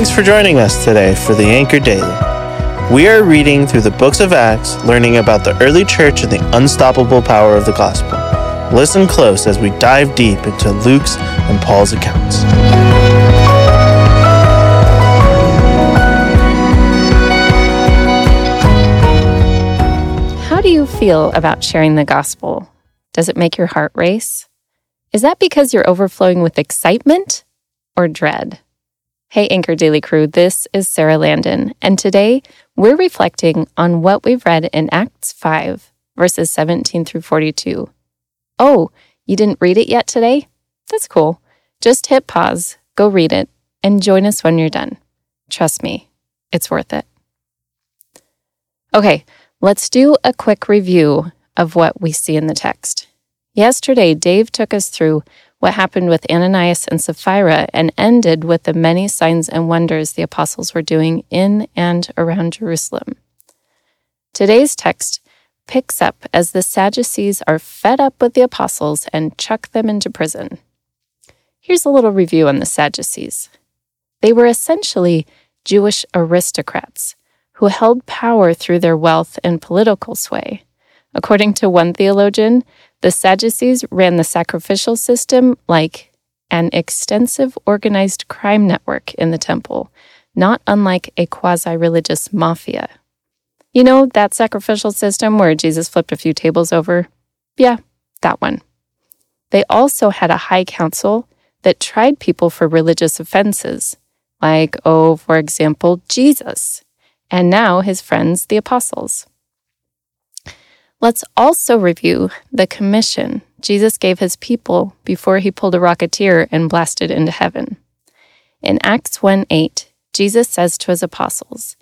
Thanks for joining us today for the Anchor Daily. We are reading through the books of Acts, learning about the early church and the unstoppable power of the gospel. Listen close as we dive deep into Luke's and Paul's accounts. How do you feel about sharing the gospel? Does it make your heart race? Is that because you're overflowing with excitement or dread? Hey, Anchor Daily Crew, this is Sarah Landon, and today we're reflecting on what we've read in Acts 5, verses 17 through 42. Oh, you didn't read it yet today? That's cool. Just hit pause, go read it, and join us when you're done. Trust me, it's worth it. Okay, let's do a quick review of what we see in the text. Yesterday, Dave took us through what happened with Ananias and Sapphira and ended with the many signs and wonders the apostles were doing in and around Jerusalem. Today's text picks up as the Sadducees are fed up with the apostles and chuck them into prison. Here's a little review on the Sadducees. They were essentially Jewish aristocrats who held power through their wealth and political sway. According to one theologian, the Sadducees ran the sacrificial system like an extensive organized crime network in the temple, not unlike a quasi religious mafia. You know, that sacrificial system where Jesus flipped a few tables over? Yeah, that one. They also had a high council that tried people for religious offenses, like, oh, for example, Jesus, and now his friends, the apostles. Let's also review the commission Jesus gave his people before he pulled a rocketeer and blasted into heaven. In Acts 1 8, Jesus says to his apostles,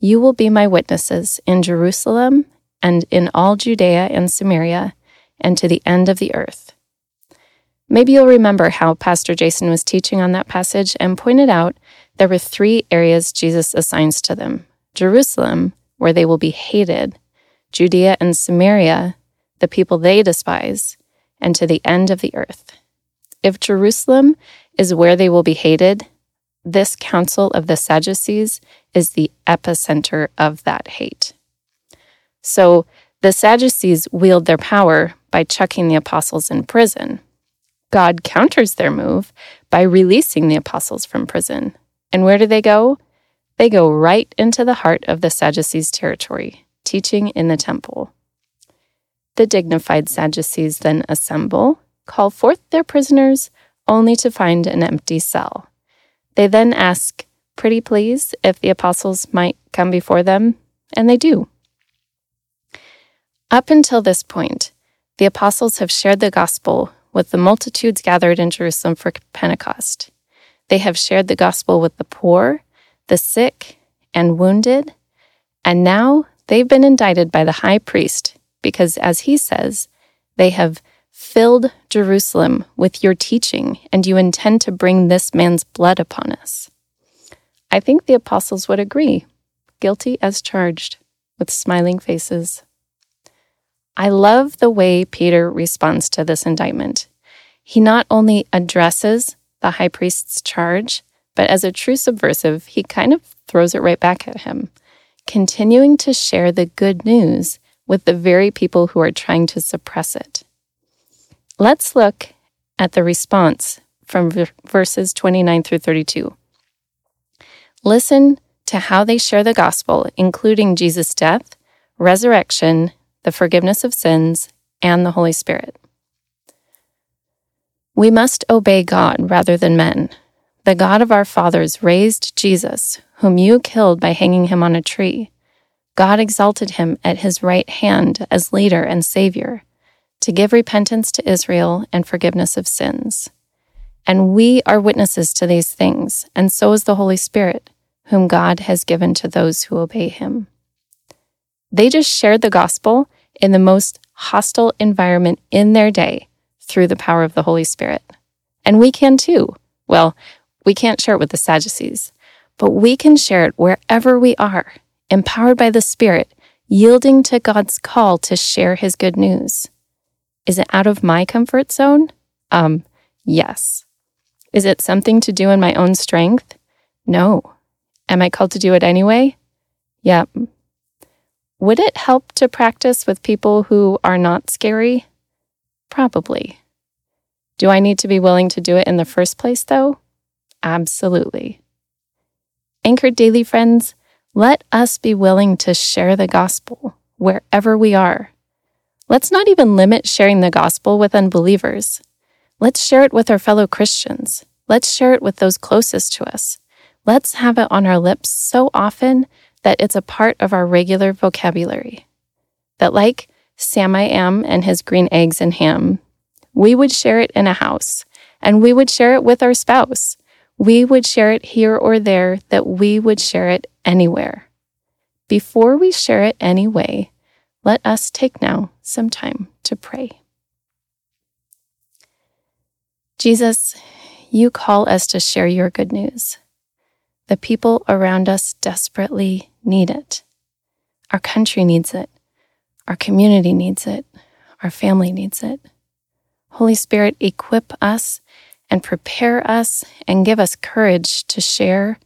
You will be my witnesses in Jerusalem and in all Judea and Samaria and to the end of the earth. Maybe you'll remember how Pastor Jason was teaching on that passage and pointed out there were three areas Jesus assigns to them Jerusalem, where they will be hated Judea and Samaria, the people they despise, and to the end of the earth. If Jerusalem is where they will be hated, this council of the Sadducees is the epicenter of that hate. So the Sadducees wield their power by chucking the apostles in prison. God counters their move by releasing the apostles from prison. And where do they go? They go right into the heart of the Sadducees' territory, teaching in the temple. The dignified Sadducees then assemble, call forth their prisoners, only to find an empty cell. They then ask, Pretty please, if the apostles might come before them, and they do. Up until this point, the apostles have shared the gospel with the multitudes gathered in Jerusalem for Pentecost. They have shared the gospel with the poor, the sick, and wounded, and now They've been indicted by the high priest because, as he says, they have filled Jerusalem with your teaching, and you intend to bring this man's blood upon us. I think the apostles would agree, guilty as charged, with smiling faces. I love the way Peter responds to this indictment. He not only addresses the high priest's charge, but as a true subversive, he kind of throws it right back at him continuing to share the good news with the very people who are trying to suppress it. Let's look at the response from verses 29 through 32. Listen to how they share the gospel, including Jesus' death, resurrection, the forgiveness of sins, and the Holy Spirit. We must obey God rather than men. The God of our fathers raised Jesus, whom you killed by hanging him on a tree. God exalted him at his right hand as leader and savior to give repentance to Israel and forgiveness of sins. And we are witnesses to these things, and so is the Holy Spirit, whom God has given to those who obey him. They just shared the gospel in the most hostile environment in their day through the power of the Holy Spirit. And we can too. Well, we can't share it with the Sadducees, but we can share it wherever we are, empowered by the Spirit, yielding to God's call to share His good news. Is it out of my comfort zone? Um, yes. Is it something to do in my own strength? No, Am I called to do it anyway? Yep. Would it help to practice with people who are not scary? Probably. Do I need to be willing to do it in the first place, though? Absolutely. Anchored Daily friends, let us be willing to share the gospel wherever we are. Let's not even limit sharing the gospel with unbelievers. Let's share it with our fellow Christians. Let's share it with those closest to us. Let's have it on our lips so often that it's a part of our regular vocabulary. That, like Sam I Am and his green eggs and ham, we would share it in a house and we would share it with our spouse. We would share it here or there, that we would share it anywhere. Before we share it anyway, let us take now some time to pray. Jesus, you call us to share your good news. The people around us desperately need it. Our country needs it. Our community needs it. Our family needs it. Holy Spirit, equip us and prepare us and give us courage to share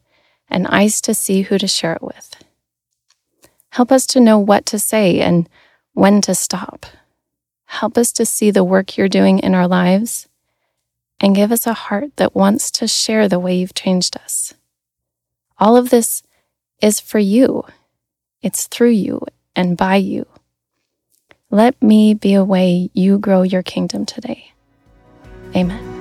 and eyes to see who to share it with. Help us to know what to say and when to stop. Help us to see the work you're doing in our lives and give us a heart that wants to share the way you've changed us. All of this is for you. It's through you and by you. Let me be a way you grow your kingdom today. Amen.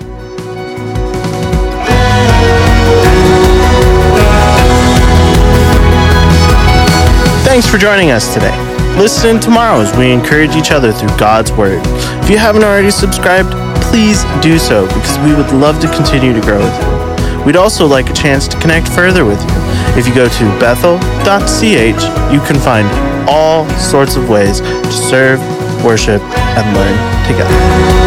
Thanks for joining us today. Listen tomorrow as we encourage each other through God's Word. If you haven't already subscribed, please do so because we would love to continue to grow with you. We'd also like a chance to connect further with you. If you go to bethel.ch, you can find all sorts of ways to serve, worship, and learn together.